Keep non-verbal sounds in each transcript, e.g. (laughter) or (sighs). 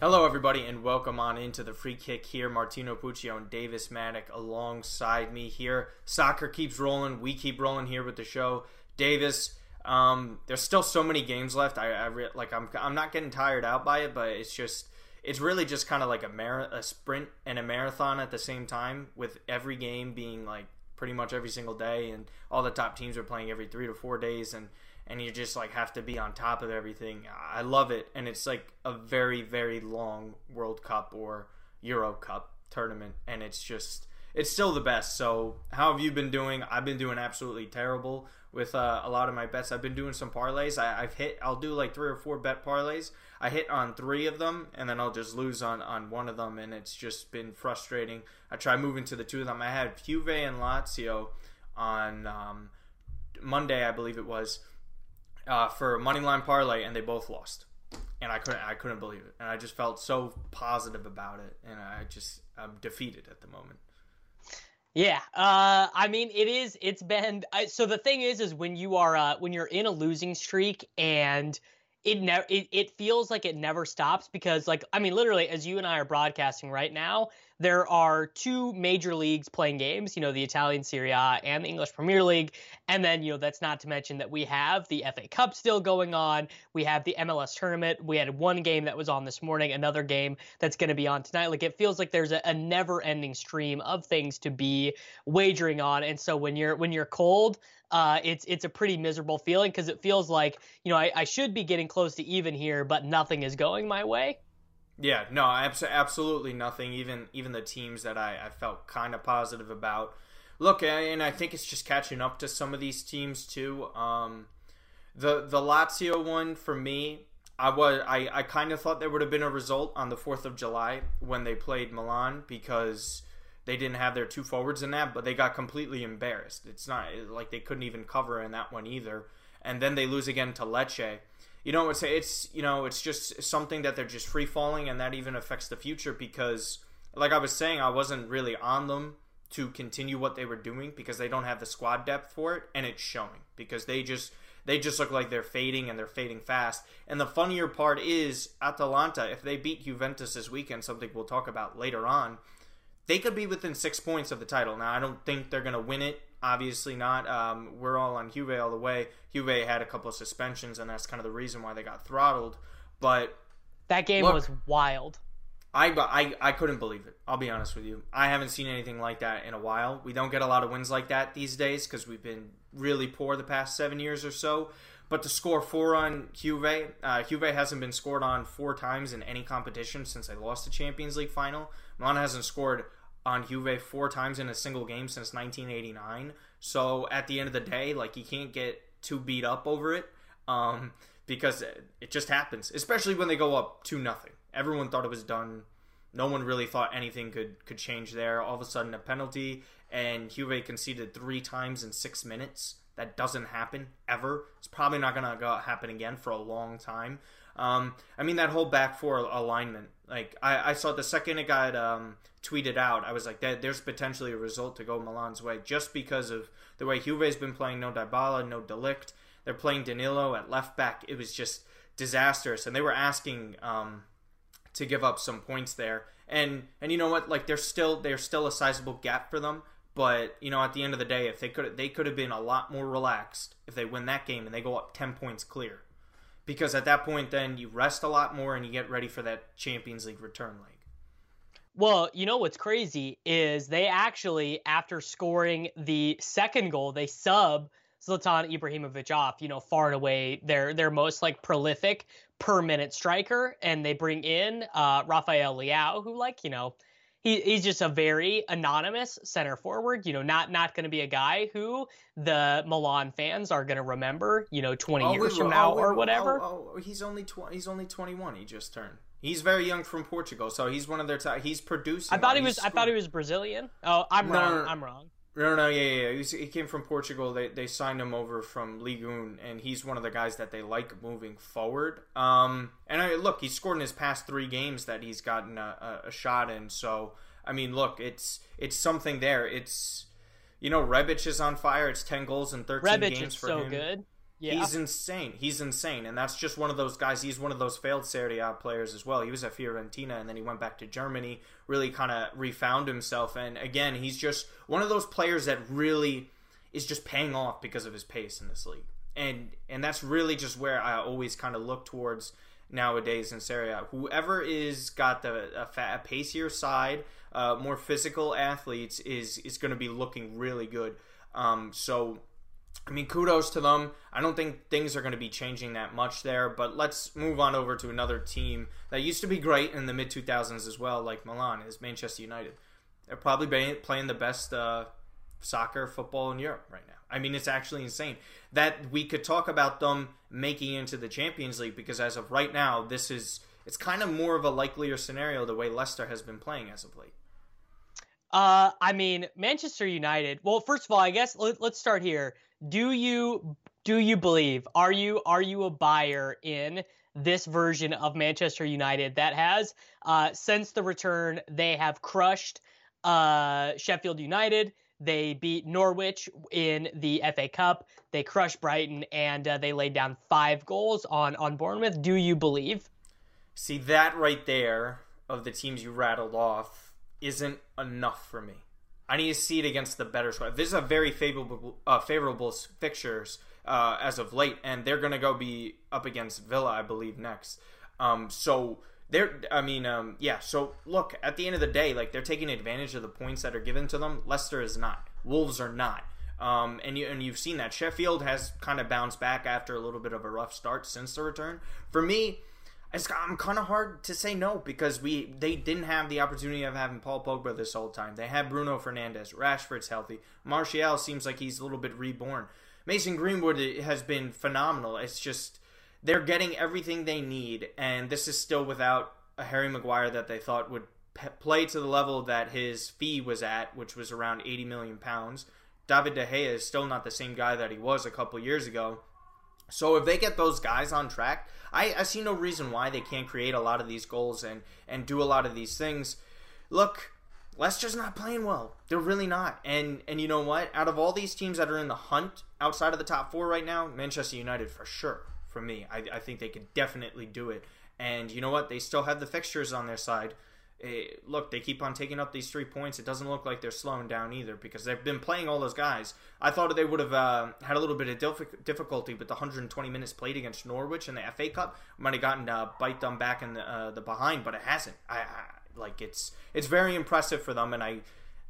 Hello, everybody, and welcome on into the free kick here. Martino Puccio and Davis Mattek alongside me here. Soccer keeps rolling. We keep rolling here with the show. Davis, um, there's still so many games left. I, I re- like. I'm I'm not getting tired out by it, but it's just it's really just kind of like a mar- a sprint and a marathon at the same time, with every game being like pretty much every single day, and all the top teams are playing every three to four days, and and you just like have to be on top of everything. I love it, and it's like a very very long World Cup or Euro Cup tournament, and it's just it's still the best. So how have you been doing? I've been doing absolutely terrible with uh, a lot of my bets. I've been doing some parlays. I, have hit. I'll do like three or four bet parlays. I hit on three of them, and then I'll just lose on on one of them, and it's just been frustrating. I try moving to the two of them. I had Juve and Lazio on um, Monday, I believe it was uh, for money line parlay, and they both lost. And I couldn't, I couldn't believe it, and I just felt so positive about it, and I just, I'm defeated at the moment. Yeah, uh, I mean, it is. It's been I, so. The thing is, is when you are uh, when you're in a losing streak and it never it, it feels like it never stops because like I mean literally as you and I are broadcasting right now there are two major leagues playing games, you know, the Italian Serie A and the English Premier League. And then, you know, that's not to mention that we have the FA Cup still going on. We have the MLS tournament. We had one game that was on this morning, another game that's going to be on tonight. Like it feels like there's a, a never ending stream of things to be wagering on. And so when you're when you're cold, uh, it's it's a pretty miserable feeling because it feels like you know I, I should be getting close to even here, but nothing is going my way. Yeah, no, absolutely nothing. Even even the teams that I, I felt kind of positive about. Look, and I think it's just catching up to some of these teams too. Um, the the Lazio one for me, I was I, I kind of thought there would have been a result on the Fourth of July when they played Milan because they didn't have their two forwards in that, but they got completely embarrassed. It's not like they couldn't even cover in that one either. And then they lose again to Lecce you know, it's it's you know, it's just something that they're just free falling, and that even affects the future because, like I was saying, I wasn't really on them to continue what they were doing because they don't have the squad depth for it, and it's showing because they just they just look like they're fading and they're fading fast. And the funnier part is Atalanta, if they beat Juventus this weekend, something we'll talk about later on, they could be within six points of the title. Now, I don't think they're going to win it Obviously not. Um, we're all on Juve all the way. Juve had a couple of suspensions, and that's kind of the reason why they got throttled. But that game look, was wild. I, I I couldn't believe it. I'll be honest with you. I haven't seen anything like that in a while. We don't get a lot of wins like that these days because we've been really poor the past seven years or so. But to score four on Juve, uh, Juve hasn't been scored on four times in any competition since they lost the Champions League final. Milan hasn't scored on Juve four times in a single game since 1989. So at the end of the day, like you can't get too beat up over it um, because it just happens, especially when they go up two nothing. Everyone thought it was done. No one really thought anything could could change there. All of a sudden, a penalty, and Juve conceded three times in six minutes. That doesn't happen ever. It's probably not going to happen again for a long time. Um, I mean, that whole back four alignment. Like, I, I saw the second it got um, tweeted out, I was like, there's potentially a result to go Milan's way just because of the way Juve's been playing. No Dybala, no de Ligt. They're playing Danilo at left back. It was just disastrous, and they were asking um, to give up some points there. And and you know what? Like, there's still there's still a sizable gap for them. But you know, at the end of the day, if they could they could have been a lot more relaxed if they win that game and they go up ten points clear because at that point then you rest a lot more and you get ready for that Champions League return leg. Well, you know what's crazy is they actually, after scoring the second goal, they sub Zlatan Ibrahimovic off. You know, far and away their their most like prolific per minute striker, and they bring in uh, Rafael Leao, who like you know he, he's just a very anonymous center forward. You know, not not going to be a guy who the Milan fans are going to remember. You know, twenty oh, years from now oh, or whatever. Oh, oh, he's only tw- he's only twenty one. He just turned. He's very young from Portugal, so he's one of their. He's producing. I thought he was. I thought he was Brazilian. Oh, I'm no, wrong. No, no. I'm wrong. No, no, yeah, yeah. He, he, came from Portugal. They they signed him over from Ligue 1, and he's one of the guys that they like moving forward. Um, and I look, he's scored in his past three games that he's gotten a, a, a shot in. So I mean, look, it's it's something there. It's you know, Rebic is on fire. It's ten goals in thirteen Rebic games is for so him. good. Yeah. He's insane. He's insane, and that's just one of those guys. He's one of those failed Serie A players as well. He was at Fiorentina, and then he went back to Germany. Really, kind of refound himself, and again, he's just one of those players that really is just paying off because of his pace in this league, and and that's really just where I always kind of look towards nowadays in Serie A. Whoever is got the a, fat, a pacier side, uh, more physical athletes is is going to be looking really good. Um, so I mean, kudos to them. I don't think things are going to be changing that much there, but let's move on over to another team that used to be great in the mid 2000s as well, like Milan, is Manchester United. They're probably playing the best uh, soccer football in Europe right now. I mean, it's actually insane that we could talk about them making into the Champions League because as of right now, this is it's kind of more of a likelier scenario the way Leicester has been playing as of late. Uh, I mean, Manchester United. Well, first of all, I guess let, us start here. Do you do you believe? Are you are you a buyer in this version of Manchester United that has uh, since the return they have crushed uh, Sheffield United. They beat Norwich in the FA Cup. They crushed Brighton and uh, they laid down five goals on on Bournemouth. Do you believe? See that right there of the teams you rattled off isn't enough for me. I need to see it against the better squad. This is a very favorable uh, favorable fixtures uh, as of late, and they're going to go be up against Villa, I believe, next. Um, so they're, I mean, um, yeah. So look, at the end of the day, like they're taking advantage of the points that are given to them. Leicester is not. Wolves are not. Um, and you and you've seen that Sheffield has kind of bounced back after a little bit of a rough start since the return. For me, I'm kind of hard to say no because we they didn't have the opportunity of having Paul Pogba this whole time. They had Bruno Fernandes, Rashford's healthy, Martial seems like he's a little bit reborn. Mason Greenwood has been phenomenal. It's just they're getting everything they need, and this is still without a Harry Maguire that they thought would p- play to the level that his fee was at, which was around 80 million pounds. David De Gea is still not the same guy that he was a couple years ago. So if they get those guys on track, I, I see no reason why they can't create a lot of these goals and, and do a lot of these things. Look, Leicester's not playing well. They're really not. And and you know what? Out of all these teams that are in the hunt outside of the top four right now, Manchester United for sure. For me, I, I think they could definitely do it. And you know what? They still have the fixtures on their side. Eh, look, they keep on taking up these three points. It doesn't look like they're slowing down either because they've been playing all those guys. I thought they would have uh, had a little bit of difficulty with the 120 minutes played against Norwich in the FA Cup. Might have gotten uh, bite them back in the, uh, the behind, but it hasn't. I, I, like it's it's very impressive for them, and I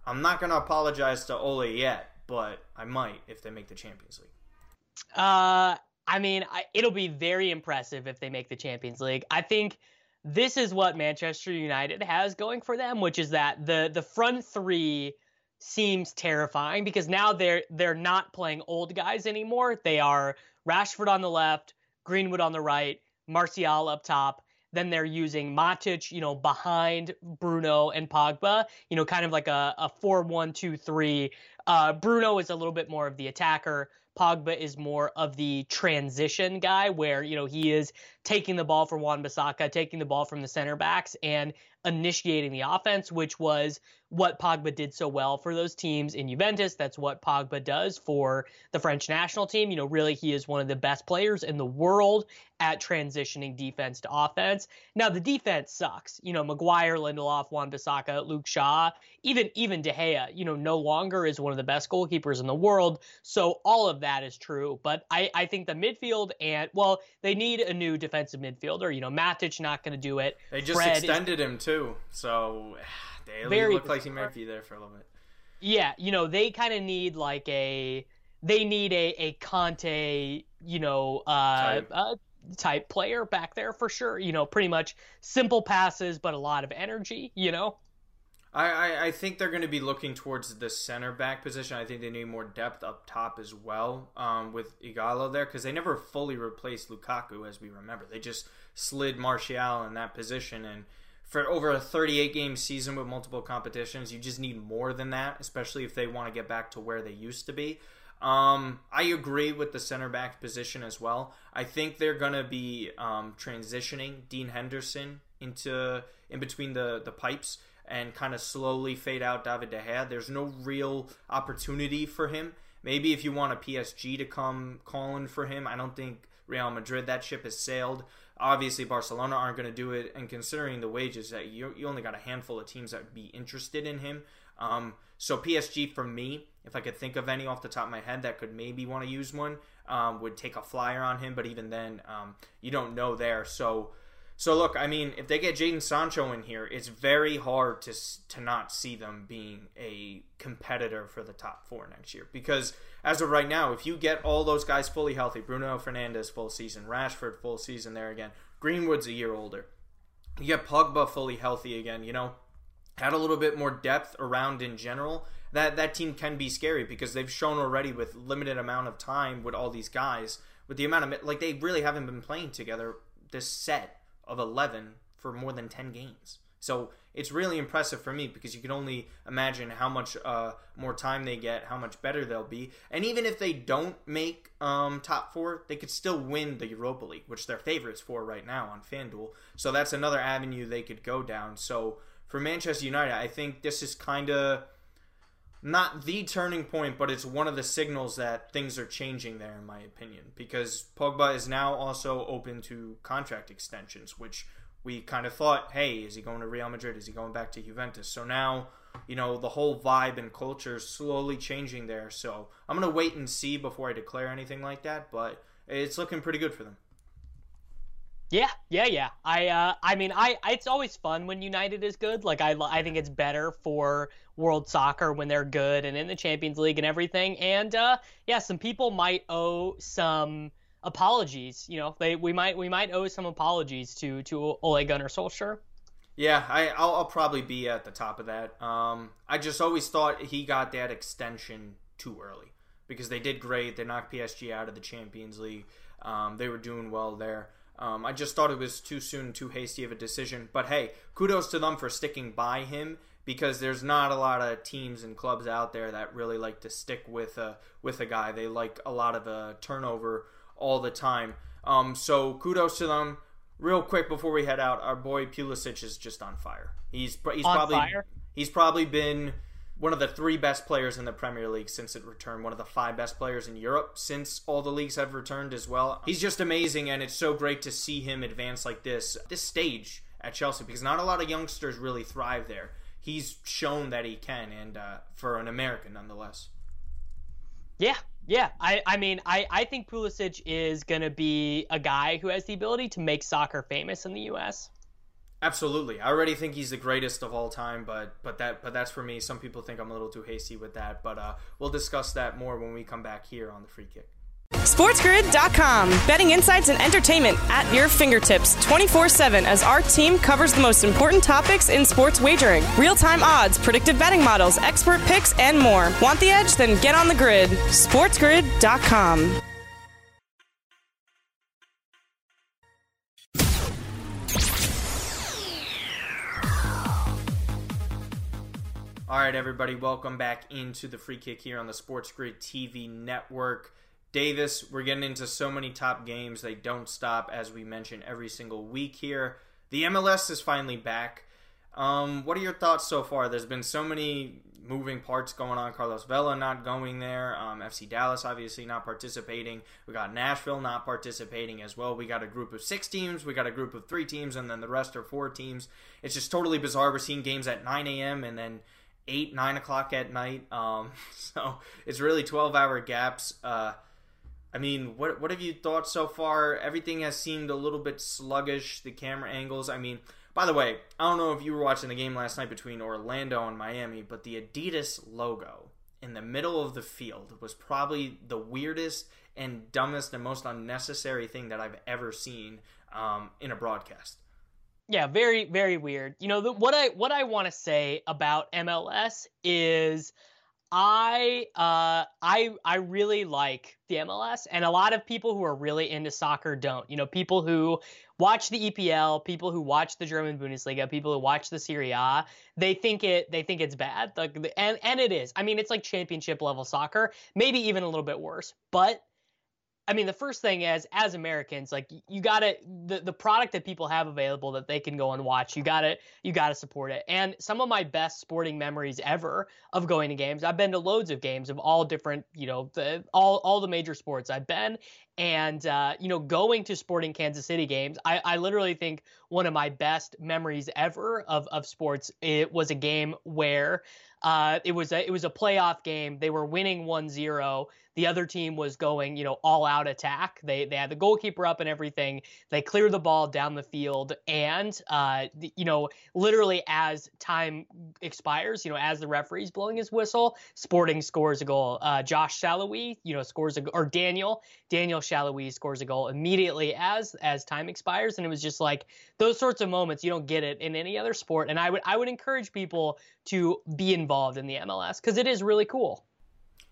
I'm not gonna apologize to Ole yet, but I might if they make the Champions League. Uh, I mean, I, it'll be very impressive if they make the Champions League. I think this is what Manchester United has going for them, which is that the the front three seems terrifying because now they're they're not playing old guys anymore. They are Rashford on the left, Greenwood on the right, Martial up top. Then they're using Matic, you know, behind Bruno and Pogba, you know, kind of like a, a 4 1 2 3. Uh, Bruno is a little bit more of the attacker. Pogba is more of the transition guy where, you know, he is taking the ball from Wan Bissaka, taking the ball from the center backs and initiating the offense, which was what Pogba did so well for those teams in Juventus. That's what Pogba does for the French national team. You know, really, he is one of the best players in the world at transitioning defense to offense. Now, the defense sucks. You know, Maguire, Lindelof, Wan Bissaka, Luke Shaw, even even De Gea, you know, no longer is one of the best goalkeepers in the world. So all of that is true. But I, I think the midfield and well, they need a new defensive midfielder. You know, Matic not going to do it. They just Fred extended is, him too, so they very look like he might be there for a little bit. Yeah, you know, they kind of need like a they need a a Kante, you know, uh, type. uh, type player back there for sure. You know, pretty much simple passes but a lot of energy. You know. I, I, I think they're going to be looking towards the center back position. I think they need more depth up top as well um, with Ighalo there because they never fully replaced Lukaku, as we remember. They just slid Martial in that position and for over a 38 game season with multiple competitions, you just need more than that, especially if they want to get back to where they used to be. Um, I agree with the center back position as well. I think they're going to be um, transitioning Dean Henderson into in between the the pipes and kind of slowly fade out David De Gea. There's no real opportunity for him. Maybe if you want a PSG to come calling for him, I don't think Real Madrid that ship has sailed. Obviously, Barcelona aren't going to do it, and considering the wages, that you, you only got a handful of teams that would be interested in him. Um, so PSG for me, if I could think of any off the top of my head that could maybe want to use one, um, would take a flyer on him. But even then, um, you don't know there. So, so look, I mean, if they get Jadon Sancho in here, it's very hard to to not see them being a competitor for the top four next year. Because as of right now, if you get all those guys fully healthy, Bruno Fernandes full season, Rashford full season there again, Greenwood's a year older. You get Pogba fully healthy again, you know, had a little bit more depth around in general, that that team can be scary because they've shown already with limited amount of time with all these guys, with the amount of like they really haven't been playing together this set of 11 for more than 10 games. So it's really impressive for me because you can only imagine how much uh, more time they get, how much better they'll be, and even if they don't make um, top four, they could still win the Europa League, which they're favorites for right now on FanDuel. So that's another avenue they could go down. So for Manchester United, I think this is kind of not the turning point, but it's one of the signals that things are changing there, in my opinion, because Pogba is now also open to contract extensions, which we kind of thought, hey, is he going to Real Madrid? Is he going back to Juventus? So now, you know, the whole vibe and culture is slowly changing there. So I'm going to wait and see before I declare anything like that, but it's looking pretty good for them. Yeah, yeah, yeah. I, uh, I mean, I, it's always fun when United is good. Like, I, I think it's better for world soccer when they're good and in the Champions League and everything. And uh, yeah, some people might owe some apologies. You know, they we might we might owe some apologies to to Ole Gunnar Solskjaer. Yeah, I, I'll, I'll probably be at the top of that. Um, I just always thought he got that extension too early because they did great. They knocked PSG out of the Champions League. Um, they were doing well there. Um, I just thought it was too soon, too hasty of a decision. But hey, kudos to them for sticking by him because there's not a lot of teams and clubs out there that really like to stick with a with a guy. They like a lot of a turnover all the time. Um, so kudos to them. Real quick before we head out, our boy Pulisic is just on fire. He's he's on probably fire? he's probably been one of the three best players in the Premier League since it returned, one of the five best players in Europe since all the leagues have returned as well. He's just amazing, and it's so great to see him advance like this, this stage at Chelsea, because not a lot of youngsters really thrive there. He's shown that he can, and uh, for an American nonetheless. Yeah, yeah. I, I mean, I, I think Pulisic is going to be a guy who has the ability to make soccer famous in the U.S. Absolutely. I already think he's the greatest of all time, but but that but that's for me. Some people think I'm a little too hasty with that, but uh, we'll discuss that more when we come back here on the free kick. SportsGrid.com. Betting insights and entertainment at your fingertips 24 7 as our team covers the most important topics in sports wagering real time odds, predictive betting models, expert picks, and more. Want the edge? Then get on the grid. SportsGrid.com. All right, everybody, welcome back into the free kick here on the Sports Grid TV network. Davis, we're getting into so many top games. They don't stop, as we mention every single week here. The MLS is finally back. Um, what are your thoughts so far? There's been so many moving parts going on. Carlos Vela not going there. Um, FC Dallas obviously not participating. We got Nashville not participating as well. We got a group of six teams. We got a group of three teams, and then the rest are four teams. It's just totally bizarre. We're seeing games at 9 a.m. and then eight, nine o'clock at night. Um, (laughs) so it's really twelve hour gaps. Uh, I mean, what what have you thought so far? Everything has seemed a little bit sluggish. The camera angles. I mean, by the way, I don't know if you were watching the game last night between Orlando and Miami, but the Adidas logo in the middle of the field was probably the weirdest and dumbest and most unnecessary thing that I've ever seen um, in a broadcast. Yeah, very very weird. You know, the, what I what I want to say about MLS is I uh I I really like the MLS and a lot of people who are really into soccer don't. You know, people who watch the EPL, people who watch the German Bundesliga, people who watch the Serie A, they think it they think it's bad. Like and and it is. I mean, it's like championship level soccer, maybe even a little bit worse. But I mean, the first thing is, as Americans, like you gotta the the product that people have available that they can go and watch. You gotta you gotta support it. And some of my best sporting memories ever of going to games. I've been to loads of games of all different, you know, the all all the major sports I've been. And uh, you know, going to Sporting Kansas City games, I, I literally think one of my best memories ever of of sports. It was a game where uh, it was a it was a playoff game. They were winning 1-0 the other team was going, you know, all out attack. They they had the goalkeeper up and everything. They clear the ball down the field, and uh, you know, literally as time expires, you know, as the referee's blowing his whistle, Sporting scores a goal. Uh, Josh Salloi, you know, scores a or Daniel Daniel Salloi scores a goal immediately as as time expires, and it was just like those sorts of moments you don't get it in any other sport. And I would I would encourage people to be involved in the MLS because it is really cool.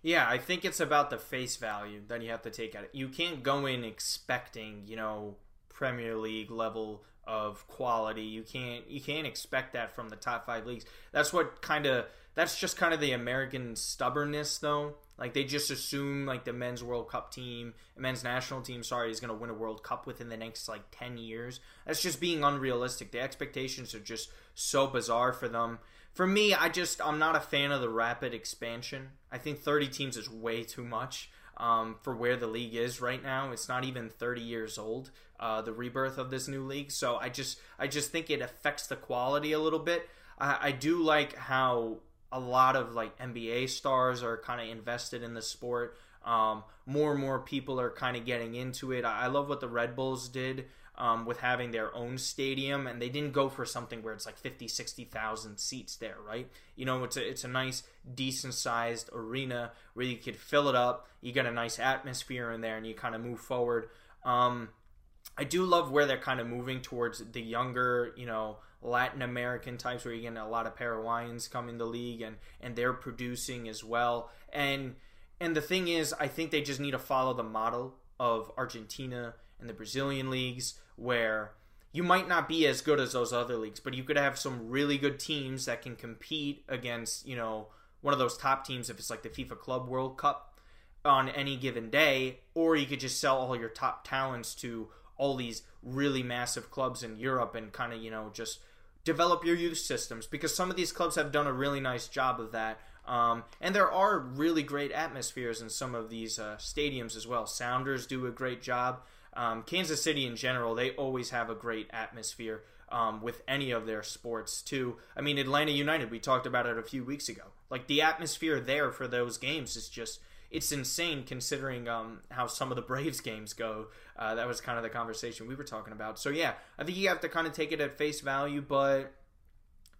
Yeah, I think it's about the face value that you have to take at it. You can't go in expecting, you know, Premier League level of quality. You can't you can't expect that from the top 5 leagues. That's what kind of that's just kind of the American stubbornness though. Like they just assume like the men's World Cup team, men's national team, sorry, is going to win a World Cup within the next like 10 years. That's just being unrealistic. The expectations are just so bizarre for them for me, I just I'm not a fan of the rapid expansion. I think 30 teams is way too much um, for where the league is right now. It's not even 30 years old. Uh, the rebirth of this new league, so I just I just think it affects the quality a little bit. I, I do like how a lot of like NBA stars are kind of invested in the sport. Um, more and more people are kind of getting into it. I, love what the Red Bulls did um, with having their own stadium, and they didn't go for something where it's like 50, 60,000 seats there, right? You know, it's a, it's a nice, decent sized arena where you could fill it up, you get a nice atmosphere in there, and you kind of move forward. Um, I do love where they're kind of moving towards the younger, you know, Latin American types where you're getting a lot of Paraguayans come in the league and, and they're producing as well. And and the thing is, I think they just need to follow the model of Argentina and the Brazilian leagues where you might not be as good as those other leagues, but you could have some really good teams that can compete against, you know, one of those top teams if it's like the FIFA Club World Cup on any given day, or you could just sell all your top talents to all these really massive clubs in Europe and kind of, you know, just develop your youth systems because some of these clubs have done a really nice job of that. Um, and there are really great atmospheres in some of these uh, stadiums as well. Sounders do a great job. Um, Kansas City in general, they always have a great atmosphere um, with any of their sports too. I mean, Atlanta United, we talked about it a few weeks ago. Like the atmosphere there for those games is just it's insane considering um, how some of the Braves games go. Uh, that was kind of the conversation we were talking about. So yeah, I think you have to kind of take it at face value. But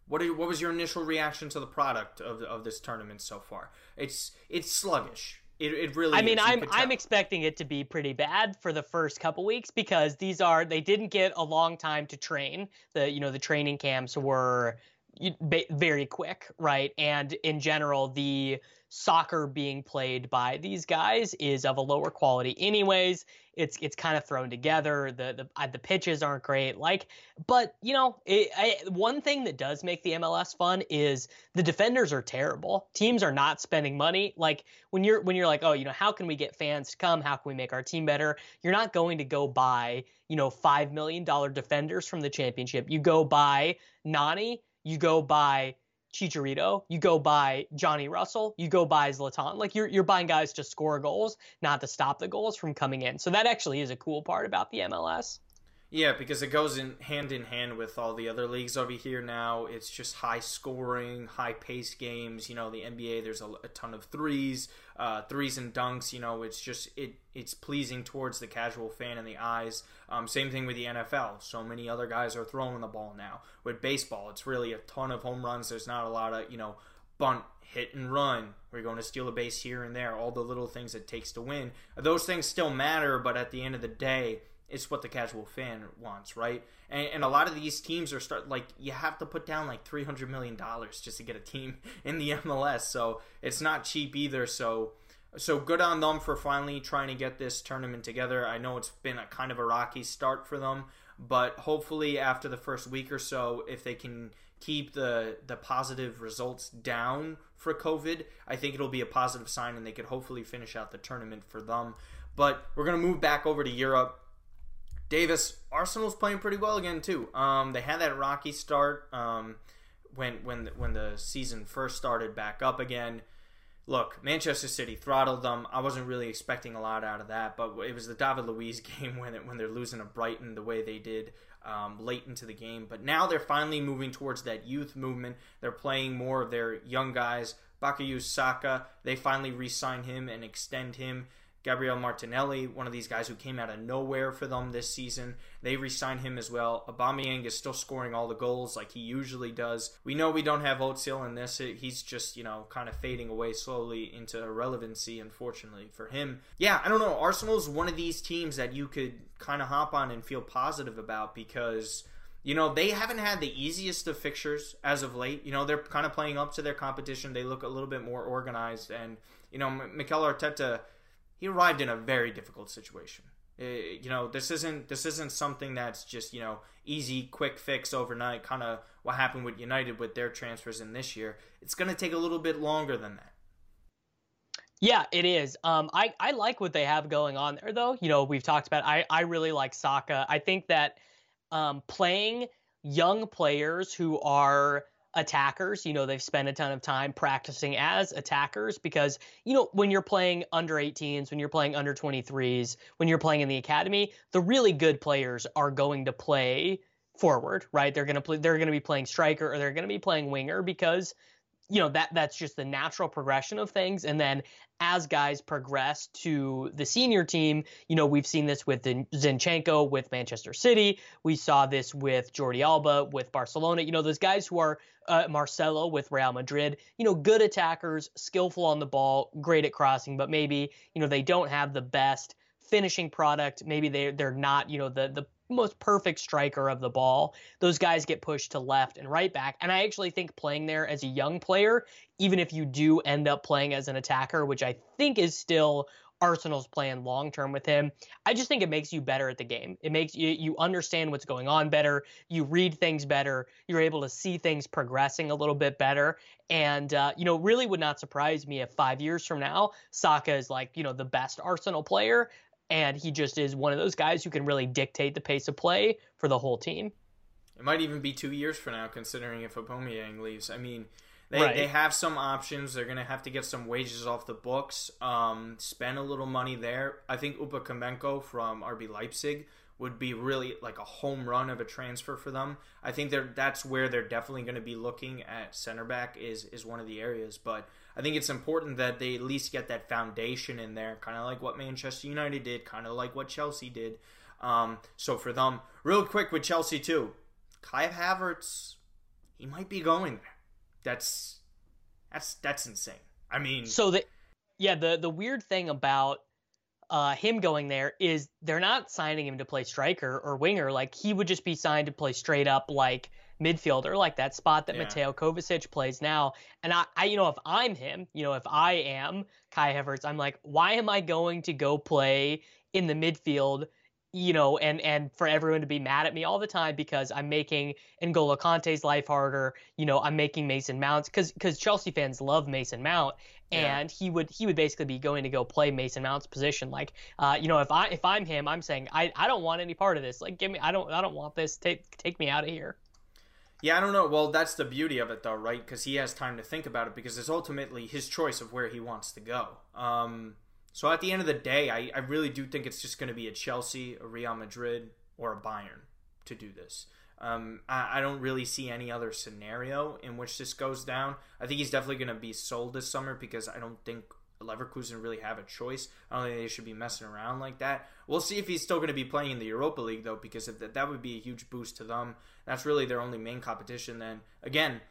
what what was your initial reaction to the product of of this tournament so far? It's it's sluggish. It, it really. I mean, is. I'm I'm expecting it to be pretty bad for the first couple weeks because these are they didn't get a long time to train. The you know the training camps were very quick, right? And in general, the soccer being played by these guys is of a lower quality anyways. It's it's kind of thrown together. The the, the pitches aren't great. Like but you know it, I, one thing that does make the MLS fun is the defenders are terrible. Teams are not spending money. Like when you're when you're like oh you know how can we get fans to come? How can we make our team better? You're not going to go buy you know 5 million dollar defenders from the championship. You go buy Nani you go buy Chicharito, you go buy Johnny Russell, you go buy Zlatan. Like you're you're buying guys to score goals, not to stop the goals from coming in. So that actually is a cool part about the MLS. Yeah, because it goes in hand in hand with all the other leagues over here now. It's just high scoring, high paced games. You know, the NBA there's a, a ton of threes, uh, threes and dunks. You know, it's just it it's pleasing towards the casual fan in the eyes. Um, same thing with the NFL. So many other guys are throwing the ball now. With baseball, it's really a ton of home runs. There's not a lot of you know bunt, hit and run. We're going to steal a base here and there. All the little things it takes to win. Those things still matter, but at the end of the day it's what the casual fan wants, right? And, and a lot of these teams are start like you have to put down like three hundred million dollars just to get a team (laughs) in the MLS, so it's not cheap either. So so good on them for finally trying to get this tournament together. I know it's been a kind of a rocky start for them, but hopefully after the first week or so, if they can keep the the positive results down for COVID, I think it'll be a positive sign, and they could hopefully finish out the tournament for them. But we're gonna move back over to Europe. Davis, Arsenal's playing pretty well again too. Um, they had that rocky start um, when when when the season first started back up again look, Manchester City throttled them. I wasn't really expecting a lot out of that, but it was the David Luiz (laughs) game when it, when they're losing to Brighton the way they did um, late into the game. But now they're finally moving towards that youth movement. They're playing more of their young guys. Bukayo Saka, they finally re-sign him and extend him. Gabriel Martinelli, one of these guys who came out of nowhere for them this season. They re-signed him as well. Aubameyang is still scoring all the goals like he usually does. We know we don't have Ozil in this. He's just, you know, kind of fading away slowly into irrelevancy, unfortunately for him. Yeah, I don't know. Arsenal's one of these teams that you could kind of hop on and feel positive about because you know, they haven't had the easiest of fixtures as of late. You know, they're kind of playing up to their competition. They look a little bit more organized. And, you know, Mikel Arteta he arrived in a very difficult situation. Uh, you know, this isn't this isn't something that's just you know easy, quick fix overnight. Kind of what happened with United with their transfers in this year. It's going to take a little bit longer than that. Yeah, it is. Um, I I like what they have going on there, though. You know, we've talked about. I I really like Saka. I think that um, playing young players who are attackers. You know, they've spent a ton of time practicing as attackers because, you know, when you're playing under 18s, when you're playing under 23s, when you're playing in the academy, the really good players are going to play forward, right? They're going to play they're going to be playing striker or they're going to be playing winger because you know that that's just the natural progression of things. And then as guys progress to the senior team you know we've seen this with Zinchenko with Manchester City. We saw this with Jordi Alba with Barcelona. You know those guys who are uh, Marcelo with Real Madrid you know good attackers skillful on the ball great at crossing but maybe you know they don't have the best finishing product maybe they they're not you know the the most perfect striker of the ball. Those guys get pushed to left and right back. And I actually think playing there as a young player, even if you do end up playing as an attacker, which I think is still Arsenal's plan long term with him. I just think it makes you better at the game. It makes you you understand what's going on better. You read things better. You're able to see things progressing a little bit better. And uh, you know, really would not surprise me if five years from now Saka is like you know the best Arsenal player and he just is one of those guys who can really dictate the pace of play for the whole team. It might even be two years from now, considering if Aubameyang leaves. I mean, they, Right. they have some options. They're going to have to get some wages off the books, um, spend a little money there. I think Upamecano from RB Leipzig would be really like a home run of a transfer for them. I think they're, that's where they're definitely going to be looking at center back is is one of the areas. But I think it's important that they at least get that foundation in there, kind of like what Manchester United did, kind of like what Chelsea did. Um, so for them, real quick with Chelsea too, Kai Havertz, he might be going there. That's that's that's insane. I mean, So the yeah, the the weird thing about uh, him going there is they're not signing him to play striker or winger. Like he would just be signed to play straight up like midfielder, like that spot that Yeah. Mateo Kovacic plays now. And I, I, you know, if I'm him, you know, if I am Kai Havertz, I'm like, why am I going to go play in the midfield? You know, and and for everyone to be mad at me all the time because I'm making N'Golo Kante's life harder. You know, I'm making Mason Mounts because because Chelsea fans love Mason Mount, Yeah. and he would he would basically be going to go play Mason Mount's position. Like, uh, you know, if I if I'm him, I'm saying I I don't want any part of this. Like, give me I don't I don't want this. Take take me out of here. Yeah, I don't know. Well, that's the beauty of it, though, right? Because he has time to think about it because it's ultimately his choice of where he wants to go. Um, so at the end of the day, I, I really do think it's just going to be a Chelsea, a Real Madrid, or a Bayern to do this. Um, I, I don't really see any other scenario in which this goes down. I think he's definitely going to be sold this summer because I don't think Leverkusen really have a choice. I don't think they should be messing around like that. We'll see if he's still going to be playing in the Europa League though, because that, that would be a huge boost to them. That's really their only main competition. Then again,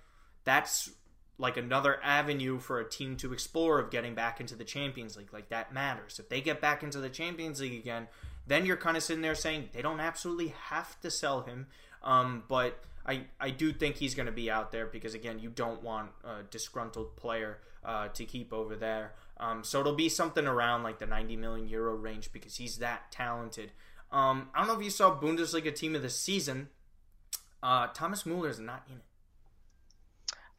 that's like another avenue for a team to explore of getting back into the Champions League. Like that matters. If they get back into the Champions League again, then you're kind of sitting there saying they don't absolutely have to sell him. Um, but I, I do think he's going to be out there because again you don't want a disgruntled player uh, to keep over there. Um, so it'll be something around like the 90 million euro range because he's that talented. Um, I don't know if you saw Bundesliga team of the season. Uh, Thomas Muller is not in it.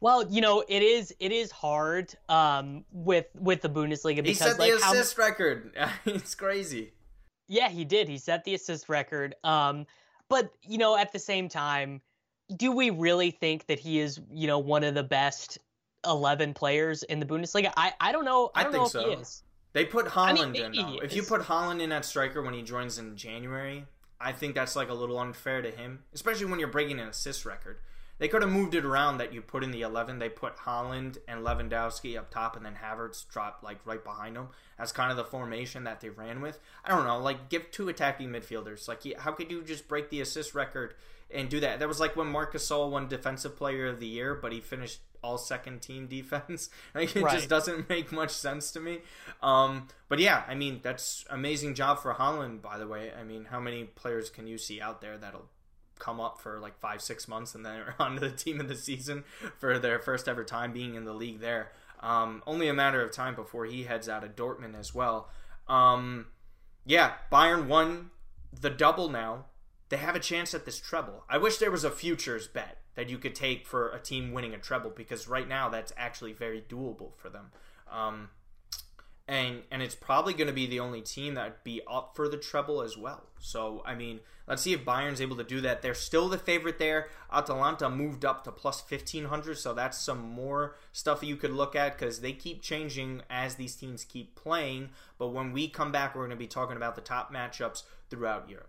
Well, you know, it is it is hard um, with with the Bundesliga because he set like, assist how... record. (laughs) it's crazy. Yeah, he did. He set the assist record. Um, but you know, at the same time, do we really think that he is you know one of the best eleven players in the Bundesliga? I I don't know. I, don't think know so. if he is. They put Haaland I mean, in. Though. If you put Haaland in at striker when he joins in January, I think that's like a little unfair to him, especially when you're breaking an assist record. They could have moved it around that you put in the 11. They put Haaland and Lewandowski up top, and then Havertz dropped like right behind them. That's kind of the formation that they ran with. I don't know, like give two attacking midfielders. Like, how could you just break the assist record and do that? That was like when Marcus Gasol won Defensive Player of the Year, but he finished all second team (laughs) defense. (laughs) Like, it right. just doesn't make much sense to me. Um, but yeah, I mean that's amazing job for Haaland. By the way, I mean how many players can you see out there that'll come up for like five, six months and then (laughs) are onto the team of the season for their first ever time being in the league there. Um, only a matter of time before he heads out of Dortmund as well. Um, yeah, Bayern won the double now. They have a chance at this treble. I wish there was a futures bet that you could take for a team winning a treble because right now that's actually very doable for them. Um, and and it's probably going to be the only team that be up for the treble as well. So I mean, let's see if Bayern's able to do that. They're still the favorite there. Atalanta moved up to plus fifteen hundred, so that's some more stuff you could look at because they keep changing as these teams keep playing. But when we come back, we're going to be talking about the top matchups throughout Europe.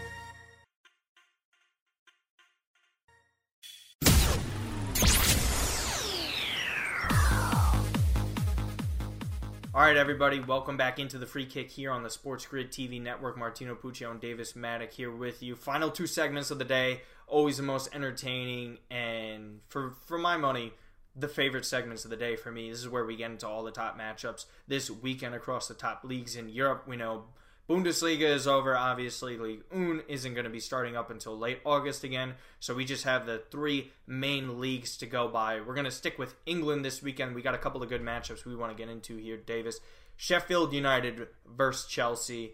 All right, everybody, welcome back into the free kick here on the Sports Grid TV network. Martino Puccio and Davis Mattek here with you. Final two segments of the day, always the most entertaining and, for for my money, the favorite segments of the day for me. This is where we get into all the top matchups this weekend across the top leagues in Europe. We know Bundesliga is over. Obviously, Ligue 1 isn't going to be starting up until late August again. So we just have the three main leagues to go by. We're going to stick with England this weekend. We got a couple of good matchups we want to get into here, Davis. Sheffield United versus Chelsea.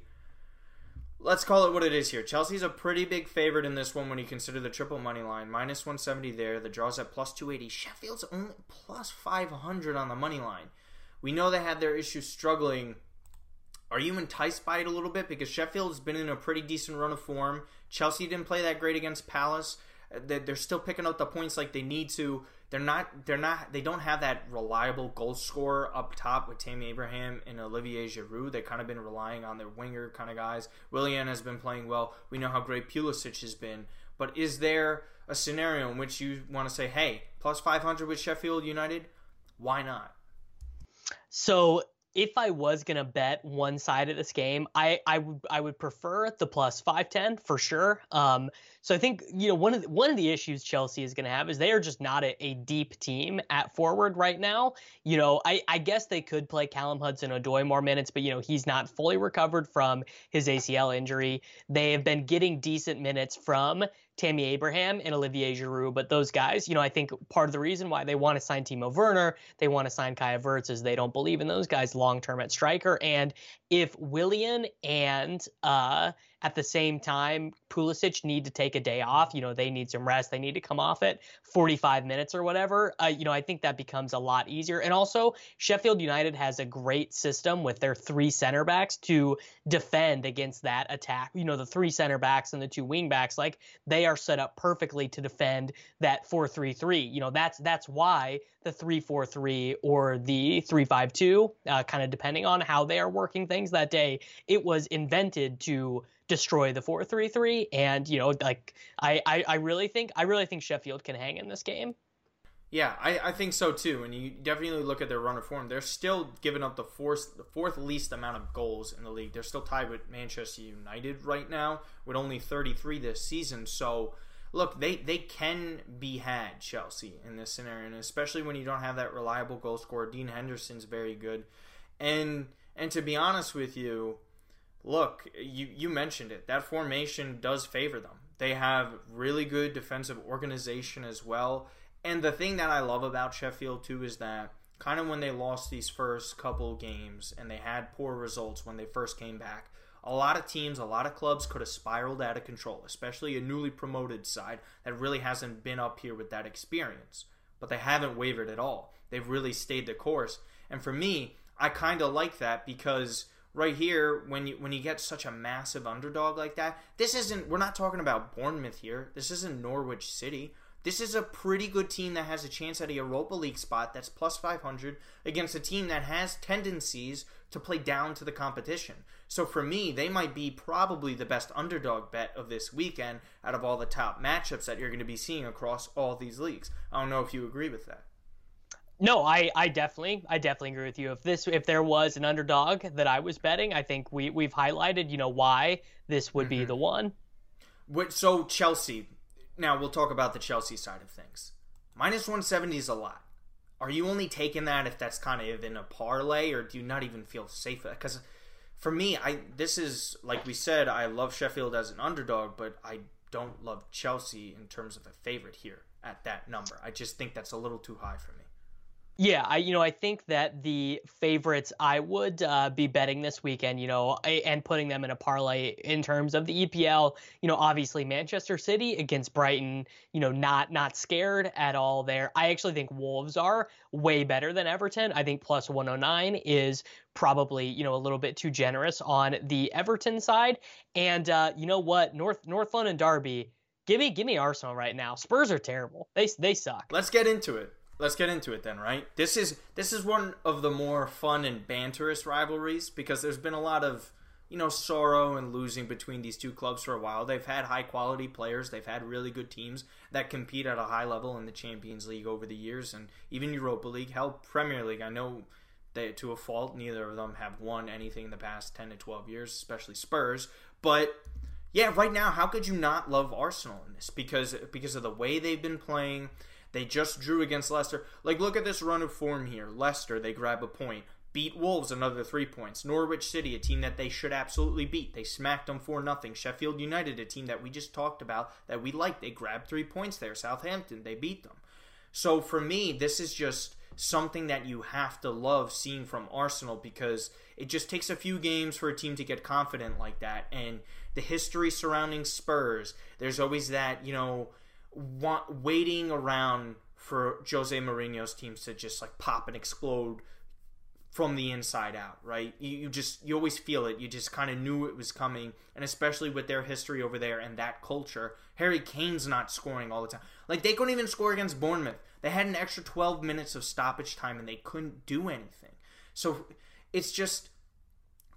Let's call it what it is here. Chelsea's a pretty big favorite in this one when you consider the triple money line. Minus 170 there. The draw's at plus 280. Sheffield's only plus 500 on the money line. We know they had their issues struggling are you enticed by it a little bit? Because Sheffield's been in a pretty decent run of form. Chelsea didn't play that great against Palace. Uh, they're still picking up the points like they need to. They're not. They're not. They don't have that reliable goal scorer up top with Tammy Abraham and Olivier Giroud. They've kind of been relying on their winger kind of guys. Willian has been playing well. We know how great Pulisic has been. But is there a scenario in which you want to say, "Hey, plus 500 with Sheffield United"? Why not? So if I was gonna bet one side of this game, I I would I would prefer the plus five ten for sure. Um, so I think you know one of the, one of the issues Chelsea is gonna have is they are just not a, a deep team at forward right now. You know, I I guess they could play Callum Hudson-Odoi more minutes, but you know he's not fully recovered from his ACL injury. They have been getting decent minutes from Tammy Abraham and Olivier Giroud. But those guys, you know, I think part of the reason why they want to sign Timo Werner, they want to sign Kai Havertz is they don't believe in those guys long term at striker. And if Willian and uh, at the same time Pulisic need to take a day off, you know, they need some rest, they need to come off it 45 minutes or whatever, uh, you know, I think that becomes a lot easier. And also, Sheffield United has a great system with their three center backs to defend against that attack. You know, the three center backs and the two wing backs, like they are set up perfectly to defend that 4-3-3. You know, that's that's why the 3-4-3 or the 3-5-2, uh, kind of depending on how they are working things that day, it was invented to destroy the 4-3-3 and you know like I, I i really think i really think sheffield can hang in this game Yeah, I, I think so too. And you definitely look at their run of form. They're still giving up the fourth the fourth least amount of goals in the league. They're still tied with Manchester United right now with only 33 this season. So look, they they can be had Chelsea in this scenario, and especially when you don't have that reliable goal scorer. Dean Henderson's very good, and and to be honest with you, look, you you mentioned it. That formation does favor them. They have really good defensive organization as well. And the thing that I love about Sheffield too is that kind of when they lost these first couple games and they had poor results when they first came back, a lot of teams, a lot of clubs could have spiraled out of control, especially a newly promoted side that really hasn't been up here with that experience. But they haven't wavered at all. They've really stayed the course. And for me, I kind of like that because right here when you when you get such a massive underdog like that, this isn't we're not talking about Bournemouth here. This isn't Norwich City. This is a pretty good team that has a chance at a Europa League spot that's plus 500 against a team that has tendencies to play down to the competition. So for me, they might be probably the best underdog bet of this weekend out of all the top matchups that you're going to be seeing across all these leagues. I don't know if you agree with that. No, I, I definitely I definitely agree with you. If this if there was an underdog that I was betting, I think we we've highlighted, you know, why this would mm-hmm. be the one. So Chelsea, now we'll talk about the Chelsea side of things. Minus 170 is a lot. Are you only taking that if that's kind of in a parlay, or do you not even feel safe? Because for me, I this is like we said, I love Sheffield as an underdog, but I don't love Chelsea in terms of a favorite here at that number. I just think that's a little too high for me. Yeah, I you know I think that the favorites I would uh, be betting this weekend, you know, and putting them in a parlay in terms of the EPL, you know, obviously Manchester City against Brighton, you know, not not scared at all there. I actually think Wolves are way better than Everton. I think plus 109 is probably you know a little bit too generous on the Everton side. And uh, you know what, North North London Derby, give me give me Arsenal right now. Spurs are terrible. They they suck. Let's get into it let's get into it then, right? This is this is one of the more fun and banterous rivalries because there's been a lot of you know sorrow and losing between these two clubs for a while. They've had high quality players, they've had really good teams that compete at a high level in the Champions League over the years, and even Europa League, hell, Premier League. I know that to a fault, neither of them have won anything in the past ten to twelve years, especially Spurs, but. Yeah, right now, how could you not love Arsenal in this? Because because of the way they've been playing, they just drew against Leicester. Like, look at this run of form here. Leicester, they grab a point. Beat Wolves, another three points. Norwich City, a team that they should absolutely beat. They smacked them 4 nothing. Sheffield United, a team that we just talked about that we like. They grabbed three points there. Southampton, they beat them. So for me, this is just something that you have to love seeing from Arsenal because it just takes a few games for a team to get confident like that. And the history surrounding Spurs, there's always that, you know, want, waiting around for Jose Mourinho's teams to just like pop and explode from the inside out, right? You, you just you always feel it. You just kind of knew it was coming, and especially with their history over there and that culture, Harry Kane's not scoring all the time. Like they couldn't even score against Bournemouth. They had an extra 12 minutes of stoppage time and they couldn't do anything. So it's just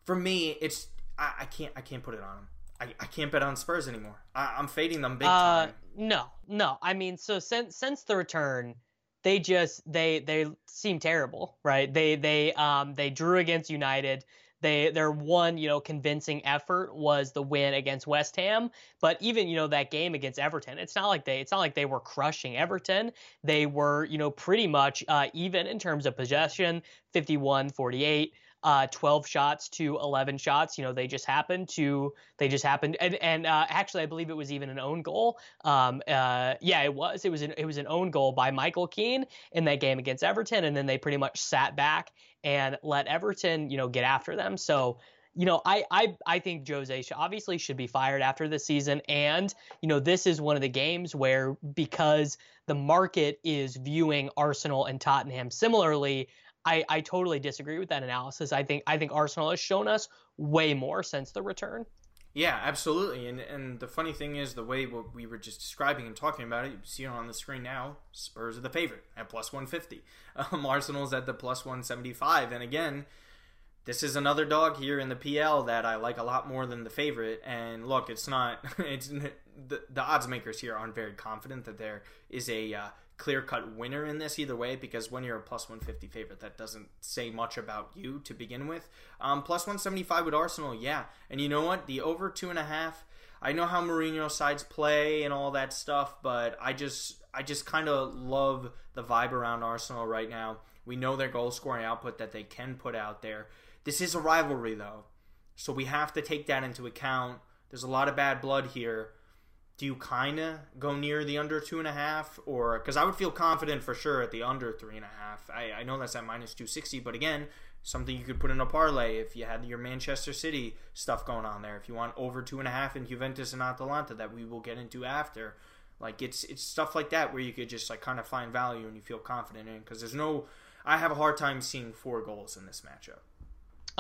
for me, it's I, I can't I can't put it on them. I, I can't bet on Spurs anymore. I, am fading them big uh, time. No, no. I mean, so since since the return, they just they they seem terrible, right? They they um they drew against United. They their one you know convincing effort was the win against West Ham, but even you know that game against Everton, it's not like they it's not like they were crushing Everton. They were you know pretty much uh, even in terms of possession, 51-48 uh, 12 shots to 11 shots. You know, they just happened to they just happened, and and uh, actually, I believe it was even an own goal. Um, uh, yeah, it was. It was an it was an own goal by Michael Keane in that game against Everton, and then they pretty much sat back and let Everton, you know, get after them. So you know, I I I think Jose obviously should be fired after the season, and you know, this is one of the games where because the market is viewing Arsenal and Tottenham similarly, I, I totally disagree with that analysis. I think I think Arsenal has shown us way more since the return. Yeah, absolutely. And and the funny thing is the way what we were just describing and talking about it, you see it on the screen now. Spurs are the favorite at plus 150. (laughs) Um, Arsenal's at the plus 175. And again, this is another dog here in the PL that I like a lot more than the favorite. And look, it's not. (laughs) It's the, the odds makers here aren't very confident that there is a uh, clear cut winner in this either way because when you're a plus 150 favorite, that doesn't say much about you to begin with. Um, plus 175 with Arsenal, yeah. And you know what? The over two and a half. I know how Mourinho sides play and all that stuff, but I just I just kind of love the vibe around Arsenal right now. We know their goal scoring output that they can put out there. This is a rivalry though, so we have to take that into account. There's a lot of bad blood here do you kind of go near the under two and a half? Or because i would feel confident for sure at the under three and a half. I, I know that's at minus 260 but again something you could put in a parlay if you had your manchester city stuff going on there. If you want over two and a half in juventus and atalanta that we will get into after. Like it's it's stuff like that where you could just like kind of find value and you feel confident in because there's no i have a hard time seeing four goals in this matchup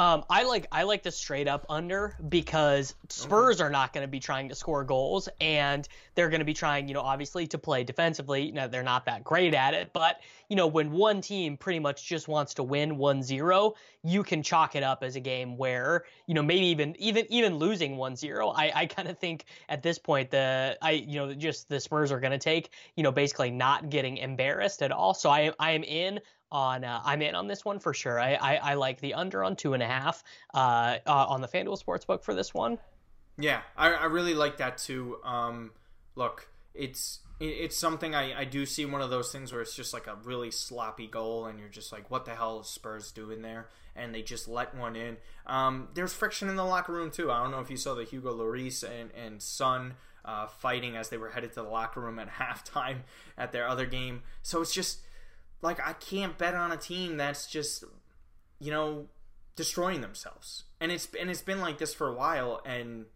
um, I like I like the straight up under because Spurs are not going to be trying to score goals and they're going to be trying, you know, obviously to play defensively. You know, they're not that great at it, but you know, when one team pretty much just wants to win 1-0, you can chalk it up as a game where, you know, maybe even even even losing 1-0. I I kind of think at this point the I you know, just the Spurs are going to take, you know, basically not getting embarrassed at all. So I I am in on uh, I'm in on this one for sure. I, I, I like the under on two and a half uh, uh, on the FanDuel Sportsbook for this one. Yeah, I, I really like that too. Um, look, it's it's something I, I do see one of those things where it's just like a really sloppy goal and you're just like what the hell is spurs doing there and they just let one in um, there's friction in the locker room too i don't know if you saw the hugo Lloris and, and son uh, fighting as they were headed to the locker room at (laughs) halftime at their other game so it's just like I can't bet on a team that's just you know destroying themselves. And it's and it's been like this for a while and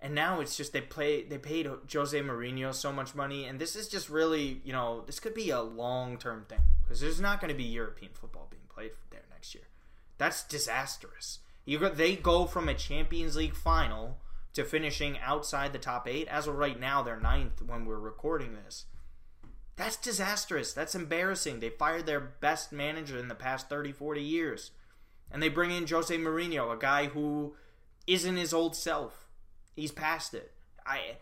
and now it's just they play they paid Jose Mourinho so much money and this is just really, you know, this could be a long-term thing because there's not going to be European football being played there next year. That's disastrous. You go, they go from a Champions League final to finishing outside the top 8 as of right now they're ninth when we're recording this that's disastrous. That's embarrassing. They fired their best manager in the past 30, 40 years. And they bring in Jose Mourinho, a guy who isn't his old self. He's past it. I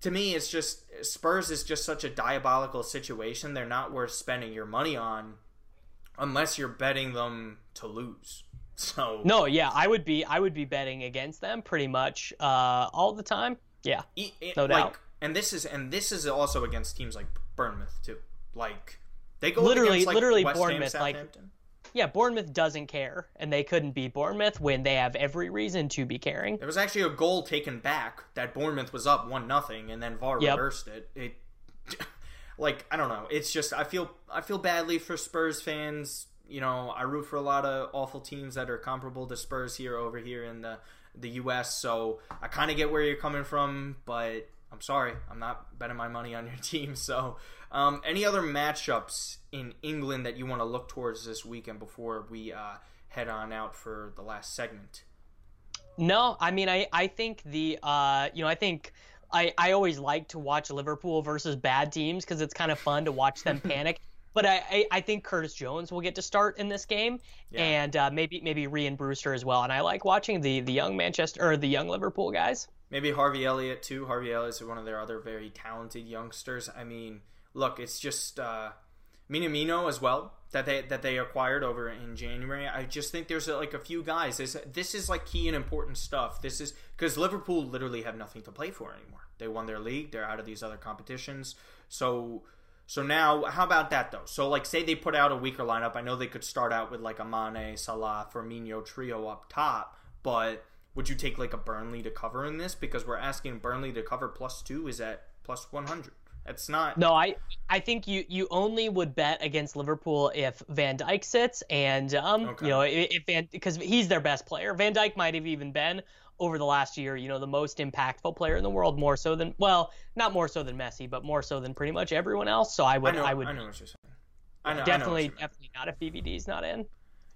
to me it's just Spurs is just such a diabolical situation. They're not worth spending your money on unless you're betting them to lose. (laughs) So No, yeah, I would be I would be betting against them pretty much uh, all the time. Yeah. It, it, no doubt. Like, and this is and this is also against teams like Bournemouth too. Like they go literally, against, like, literally West Bournemouth. Ham, like yeah, Bournemouth doesn't care, and they couldn't be Bournemouth when they have every reason to be caring. There was actually a goal taken back that Bournemouth was up one nothing, and then VAR yep. reversed it. It (laughs) like I don't know. It's just I feel I feel badly for Spurs fans. You know, I root for a lot of awful teams that are comparable to Spurs here over here in the the U.S. So I kind of get where you're coming from, but I'm sorry, I'm not betting my money on your (laughs) team. So, um, any other matchups in England that you want to look towards this weekend before we uh, head on out for the last segment? No, I mean, I I think the uh, you know, I think. I, I always like to watch Liverpool versus bad teams because it's kind of fun to watch them (laughs) panic. But I, I, I, think Curtis Jones will get to start in this game, yeah. and uh, maybe maybe Rhian Brewster as well. And I like watching the the young Manchester or the young Liverpool guys. Maybe Harvey Elliott too. Harvey Elliott is one of their other very talented youngsters. I mean, look, it's just uh, Minamino as well that they that they acquired over in January. I just think there's like a few guys. This this is like key and important stuff. This is because Liverpool literally have nothing to play for anymore. They won their league. They're out of these other competitions. So so now, how about that though? So like, say they put out a weaker lineup. I know they could start out with like a Mane, Salah, Firmino trio up top, but would you take like a Burnley to cover in this? Because we're asking Burnley to cover plus two is at plus one hundred. It's not. No, I I think you you only would bet against Liverpool if Van Dijk sits and um okay. you know if Van because he's their best player. Van Dijk might have even been over the last year, you know, the most impactful player in the world, more so than well, not more so than Messi, but more so than pretty much everyone else. So I would I, know, I would I know what you're saying. I know, definitely I know definitely not if VVD's not in.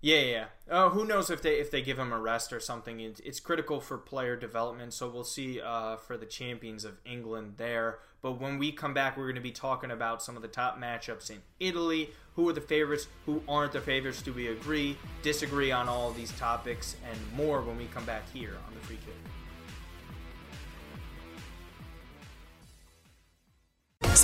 Yeah, yeah. Uh, who knows if they if they give him a rest or something? It's, it's critical for player development. So we'll see uh, for the champions of England there. But when we come back, we're going to be talking about some of the top matchups in Italy. Who are the favorites? Who aren't the favorites? Do we agree, disagree on all these topics and more when we come back here on the Free Kick?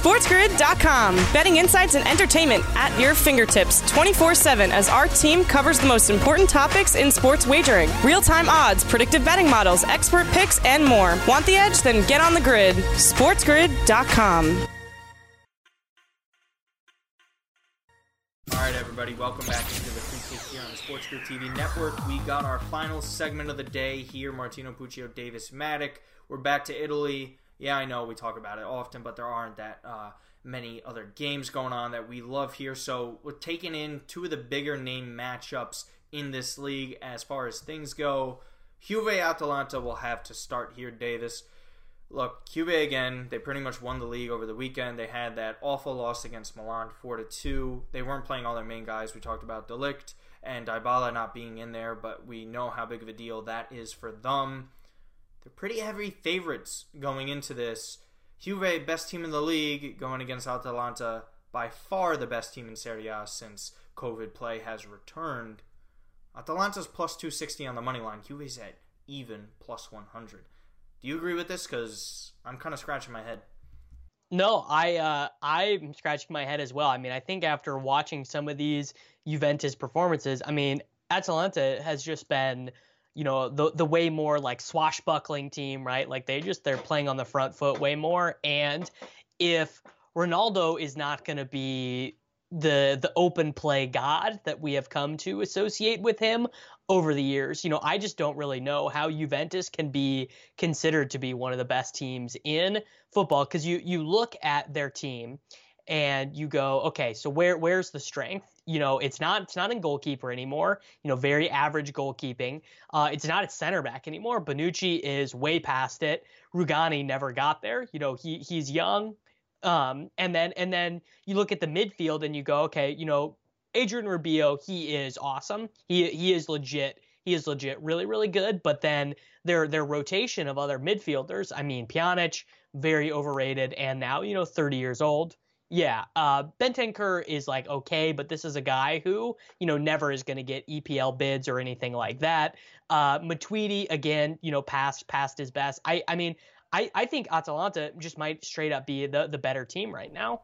SportsGrid.com. Betting insights and entertainment at your fingertips 24 7 as our team covers the most important topics in sports wagering real time odds, predictive betting models, expert picks, and more. Want the edge? Then get on the grid. SportsGrid.com. All right, everybody, welcome back into the free kick here on the Sports TV network. We got our final segment of the day here. Martino Puccio, Davis Mattek. We're back to Italy. Yeah, I know we talk about it often, but there aren't that uh, many other games going on that we love here. So we're taking in two of the bigger name matchups in this league as far as things go. Juve Atalanta will have to start here, Davis. Look, Juve again, they pretty much won the league over the weekend. They had that awful loss against Milan 4 to 2. They weren't playing all their main guys. We talked about de Ligt and Dybala not being in there, but we know how big of a deal that is for them. They're pretty heavy favorites going into this. Juve, best team in the league, going against Atalanta, by far the best team in Serie A since COVID play has returned. Atalanta's plus 260 on the money line. Juve's at even plus 100. Do you agree with this? Because I'm kind of scratching my head. No, I uh, I'm scratching my head as well. I mean, I think after watching some of these Juventus performances, I mean, Atalanta has just been, you know, the the way more like swashbuckling team, right? Like they just they're playing on the front foot way more. And if Ronaldo is not going to be the the open play god that we have come to associate with him over the years. You know, I just don't really know how Juventus can be considered to be one of the best teams in football because you you look at their team and you go, okay, so where where's the strength? You know, it's not it's not in goalkeeper anymore. You know, very average goalkeeping. Uh, it's not at center back anymore. Bonucci is way past it. Rugani never got there. You know, he he's young. Um, and then and then you look at the midfield and you go, okay, you know, Adrien Rabiot, he is awesome. He he is legit. He is legit, really really good. But then their their rotation of other midfielders, I mean, Pjanic, very overrated, and now you know 30 years old. Yeah, uh, Bentancur is like okay, but this is a guy who you know never is going to get EPL bids or anything like that. Uh, Matuidi again, you know, past past his best. I I mean, I, I think Atalanta just might straight up be the, the better team right now.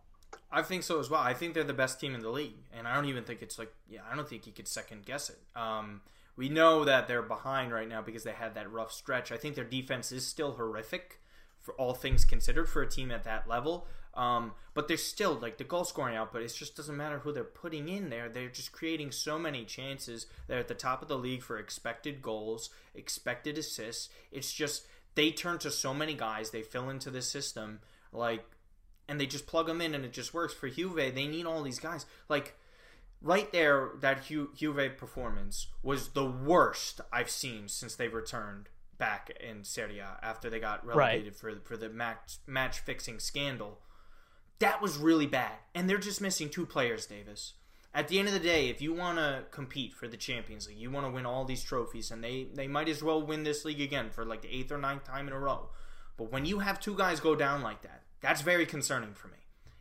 I think so as well. I think they're the best team in the league, and I don't even think it's like yeah, I don't think you could second guess it. Um, we know that they're behind right now because they had that rough stretch. I think their defense is still horrific for all things considered for a team at that level. Um, but they're still like the goal scoring output. It just doesn't matter who they're putting in there. They're just creating so many chances. They're at the top of the league for expected goals, expected assists. It's just they turn to so many guys. They fill into the system like, and they just plug them in, and it just works. For Juve, they need all these guys. Like right there, that Ju- Juve performance was the worst I've seen since they returned back in Serie A after they got relegated right. for for the match match fixing scandal. That was really bad, and they're just missing two players, Davis at the end of the day, if you want to compete for the Champions League, you want to win all these trophies, and they, they might as well win this league again for like the eighth or ninth time in a row. But when you have two guys go down like that, that's very concerning for me.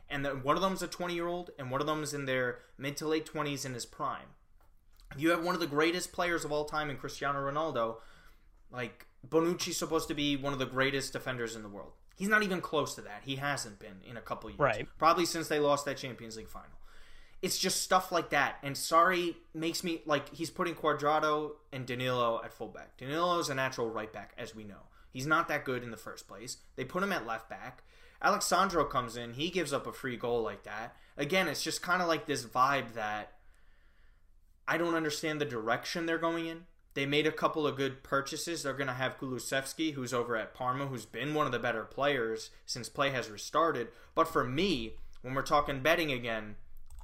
And the, one of them's a 20 year old, and one of them is in their mid to late 20s in his prime. You have one of the greatest players of all time in Cristiano Ronaldo, like Bonucci's supposed to be one of the greatest defenders in the world. He's not even close to that. He hasn't been in a couple years. Right. Probably since they lost that Champions League final it's just stuff like that. And Sarri makes me like he's putting Cuadrado and Danilo at fullback. Danilo is a natural right back, as we know. He's not that good in the first place. They put him at left back. Alex Sandro comes in, he gives up a free goal like that. Again, it's just kind of like this vibe that I don't understand the direction they're going in. They made a couple of good purchases. They're going to have Kulusevski, who's over at Parma, who's been one of the better players since play has restarted. But for me, when we're talking betting again,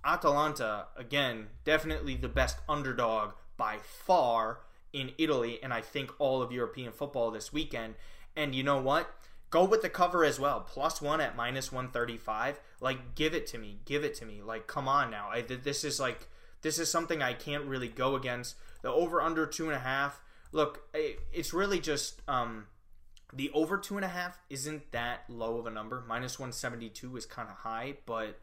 Atalanta, again, definitely the best underdog by far in Italy, and I think all of European football this weekend. And you know what? Go with the cover as well. Plus one at minus 135. Like, give it to me. Give it to me. Like, come on now. I, this is like, this is something I can't really go against. The over under two and a half. Look, it's really just, um, the over two and a half isn't that low of a number. Minus 172 is kind of high, but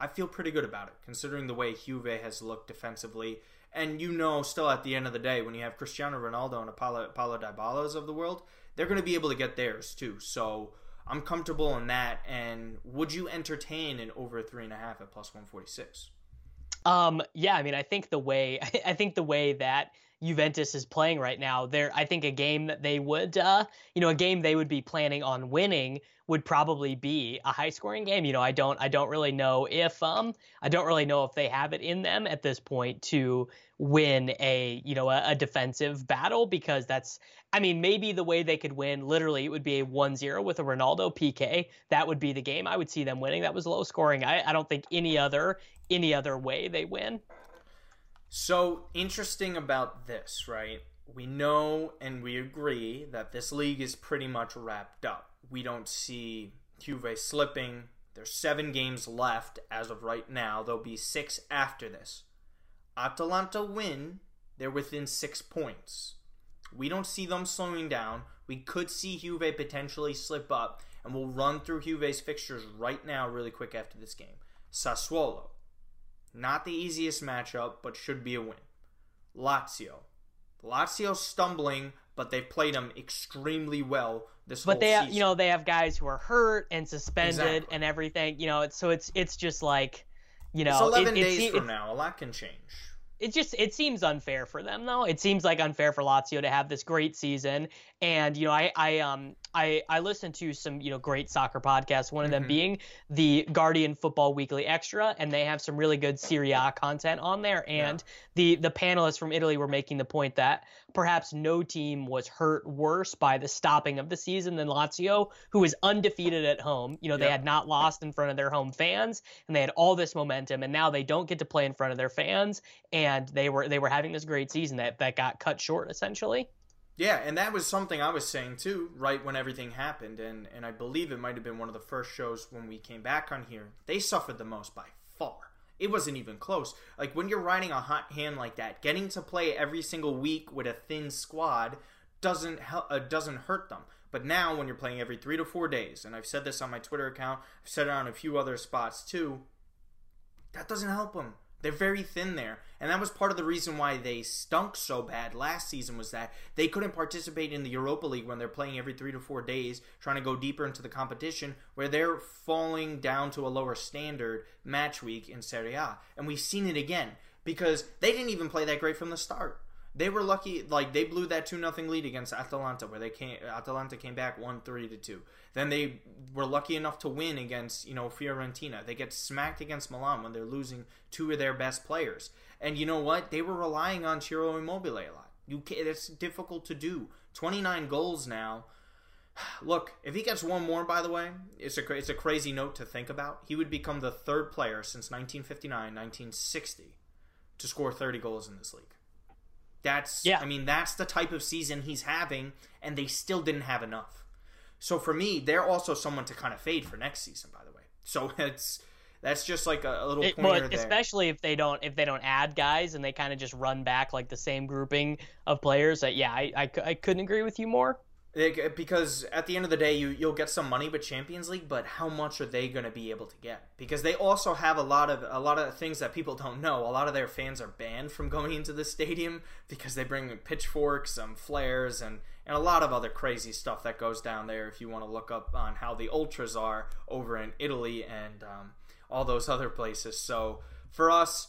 I feel pretty good about it, considering the way Juve has looked defensively. And you know, still at the end of the day, when you have Cristiano Ronaldo and Paulo, Paulo Dybalas of the world, they're going to be able to get theirs too. So I'm comfortable in that. And would you entertain an over three and a half at plus 146? Um, yeah, I mean, I think the way (laughs) I think the way that Juventus is playing right now, there I think a game that they would uh, you know, a game they would be planning on winning would probably be a high scoring game. You know, I don't I don't really know if um I don't really know if they have it in them at this point to win a, you know, a, a defensive battle because that's I mean, maybe the way they could win literally it would be a 1-0 with a Ronaldo PK. That would be the game. I would see them winning. That was low scoring. I, I don't think any other any other way they win. So interesting about this, right? We know and we agree that this league is pretty much wrapped up. We don't see Juve slipping. There's seven games left as of right now. There'll be six after this. Atalanta win, they're within six points. We don't see them slowing down. We could see Juve potentially slip up, and we'll run through Juve's fixtures right now, really quick after this game. Sassuolo, not the easiest matchup, but should be a win. Lazio. Lazio stumbling, but they've played them extremely well this but they have, you know they have guys who are hurt and suspended exactly. and everything you know it's, so it's it's just like you know it's 11 it, days it, from it, now a lot can change it just it seems unfair for them though. It seems like unfair for Lazio to have this great season. And you know, I I um I I listened to some you know great soccer podcasts. One of them mm-hmm. being the Guardian Football Weekly Extra, and they have some really good Serie A content on there. And yeah. the the panelists from Italy were making the point that perhaps no team was hurt worse by the stopping of the season than Lazio, who was undefeated at home. You know, they had not lost in front of their home fans, and they had all this momentum, and now they don't get to play in front of their fans. And and they were they were having this great season that that got cut short essentially. Yeah, and that was something I was saying too, right when everything happened, and and I believe it might have been one of the first shows when we came back on here. They suffered the most by far. It wasn't even close. Like when you're riding a hot hand like that, getting to play every single week with a thin squad doesn't help, uh, doesn't hurt them. But now when you're playing every three to four days, and I've said this on my Twitter account, I've said it on a few other spots too, that doesn't help them. They're very thin there. And that was part of the reason why they stunk so bad last season was that they couldn't participate in the Europa League when they're playing every 3 to 4 days trying to go deeper into the competition where they're falling down to a lower standard match week in Serie A. And we've seen it again because they didn't even play that great from the start. They were lucky, like they blew that two nothing lead against Atalanta, where they came. Atalanta came back one three to two. Then they were lucky enough to win against you know Fiorentina. They get smacked against Milan when they're losing two of their best players. And you know what? They were relying on Ciro Immobile a lot. You can, it's difficult to do. Twenty nine goals now. (sighs) Look, if he gets one more, by the way, it's a it's a crazy note to think about. He would become the third player since 1959, 1960 to score 30 goals in this league. That's yeah. I mean that's the type of season he's having, and they still didn't have enough. So for me, they're also someone to kind of fade for next season. By the way, so (laughs) it's that's just like a, a little it, pointer. Especially if they don't if they don't add guys and they kind of just run back like the same grouping of players. That yeah, I, I, I couldn't agree with you more because at the end of the day, you you'll get some money with Champions League, but how much are they going to be able to get? Because they also have a lot of a lot of things that people don't know. A lot of their fans are banned from going into the stadium because they bring pitchforks, and flares, and and a lot of other crazy stuff that goes down there. If you want to look up on how the ultras are over in Italy and um, all those other places, so for us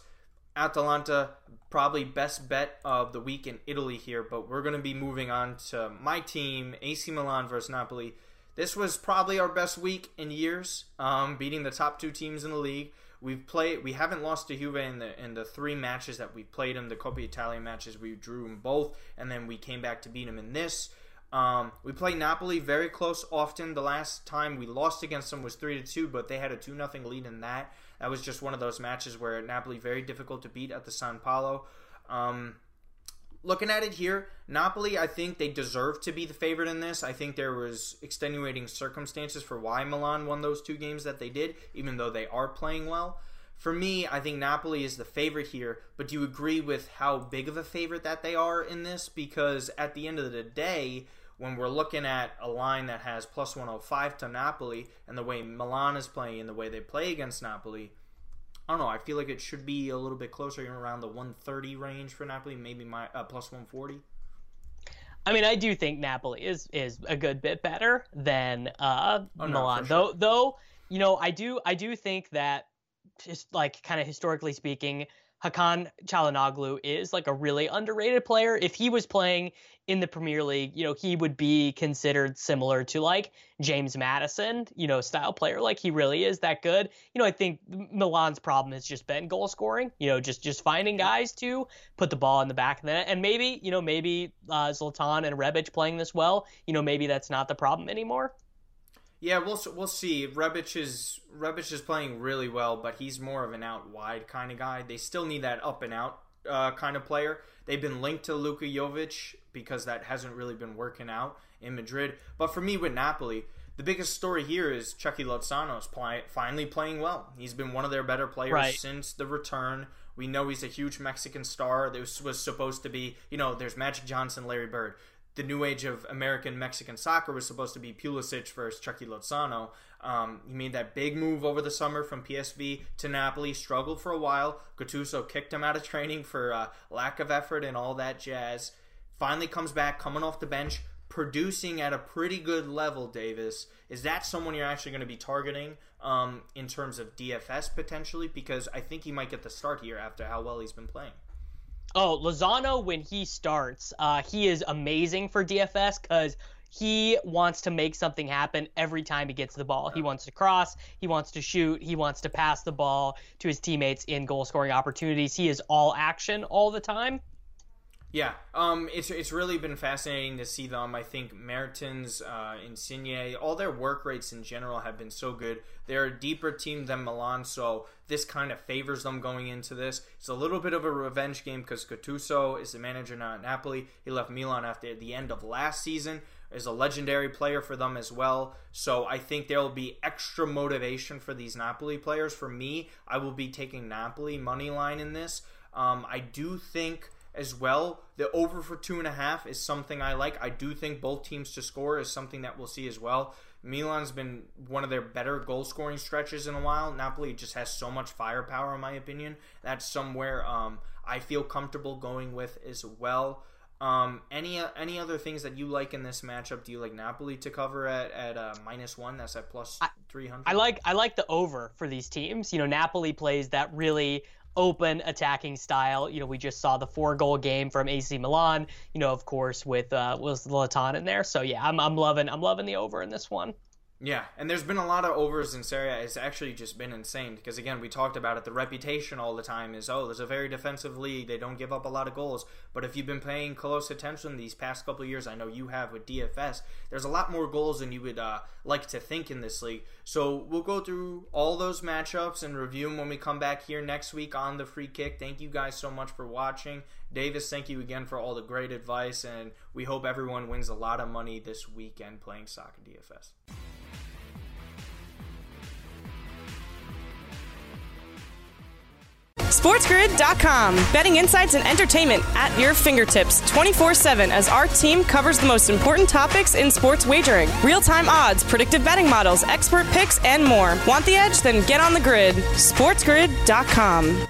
Atalanta, probably best bet of the week in Italy here, but we're going to be moving on to my team, AC Milan versus Napoli. This was probably our best week in years, um, beating the top two teams in the league. We've played. We haven't lost to Juve in the in the three matches that we played in the Coppa Italia matches. We drew them both, and then we came back to beat them in this. Um, we play Napoli very close often. The last time we lost against them was three to two, but they had a two nothing lead in that. That was just one of those matches where Napoli very difficult to beat at the San Paolo. Um, looking at it here, Napoli, I think they deserve to be the favorite in this. I think there was extenuating circumstances for why Milan won those two games that they did, even though they are playing well. For me, I think Napoli is the favorite here, but do you agree with how big of a favorite that they are in this? Because at the end of the day, when we're looking at a line that has plus 105 to Napoli and the way Milan is playing and the way they play against Napoli, I don't know. I feel like it should be a little bit closer around the 130 range for Napoli, maybe my uh, plus 140. I mean, I do think Napoli is is a good bit better than uh, oh, Milan, no, though. Though you know, I do I do think that just like kind of historically speaking, Hakan Calhanoglu is like a really underrated player. If he was playing in the Premier League, you know, he would be considered similar to like James Maddison, you know, style player. Like he really is that good. You know, I think Milan's problem has just been goal scoring. You know, just just finding guys to put the ball in the back of the net. And maybe, you know, maybe uh, Zlatan and Rebic playing this well. You know, maybe that's not the problem anymore. Yeah, we'll we'll see. Rebic is Rebic is playing really well, but he's more of an out wide kind of guy. They still need that up and out uh, kind of player. They've been linked to Luka Jovic because that hasn't really been working out in Madrid. But for me with Napoli, the biggest story here is Chucky Lozano's play, finally playing well. He's been one of their better players right. since the return. We know he's a huge Mexican star. This was supposed to be, you know, there's Magic Johnson, Larry Bird the new age of American Mexican soccer was supposed to be Pulisic versus Chucky Lozano. Um, he made that big move over the summer from PSV to Napoli, struggled for a while. Gattuso kicked him out of training for uh, lack of effort and all that jazz. Finally comes back, coming off the bench, producing at a pretty good level, Davis. Is that someone you're actually going to be targeting um, in terms of DFS potentially? Because I think he might get the start here after how well he's been playing. Oh, Lozano, when he starts, uh, he is amazing for DFS because he wants to make something happen every time he gets the ball. He wants to cross, he wants to shoot, he wants to pass the ball to his teammates in goal scoring opportunities. He is all action all the time. Yeah, um, it's it's really been fascinating to see them. I think Mertens, uh, Insigne, all their work rates in general have been so good. They're a deeper team than Milan, so this kind of favors them going into this. It's a little bit of a revenge game because Gattuso is the manager now at Napoli. He left Milan after the end of last season. Is a legendary player for them as well. So I think there will be extra motivation for these Napoli players. For me, I will be taking Napoli money line in this. Um, I do think as well. The over for two and a half is something I like. I do think both teams to score is something that we'll see as well. Milan's been one of their better goal scoring stretches in a while. Napoli just has so much firepower, in my opinion. That's somewhere um, I feel comfortable going with as well. Um, any any other things that you like in this matchup? Do you like Napoli to cover at at uh, minus one? That's at plus three hundred. I like I like the over for these teams. You know, Napoli plays that really open attacking style. You know, we just saw the four goal game from AC Milan. You know, of course, with uh, Zlatan in there. So yeah, I'm I'm loving I'm loving the over in this one. Yeah, and there's been a lot of overs in Serie A. It's actually just been insane because again, we talked about it. The reputation all the time is oh, there's a very defensive league. They don't give up a lot of goals. But if you've been paying close attention these past couple years, I know you have with DFS. There's a lot more goals than you would uh, like to think in this league. So we'll go through all those matchups and review them when we come back here next week on the free kick. Thank you guys so much for watching. Davis, thank you again for all the great advice, and we hope everyone wins a lot of money this weekend playing soccer DFS. SportsGrid.com. Betting insights and entertainment at your fingertips 24 7 as our team covers the most important topics in sports wagering real time odds, predictive betting models, expert picks, and more. Want the edge? Then get on the grid. SportsGrid.com.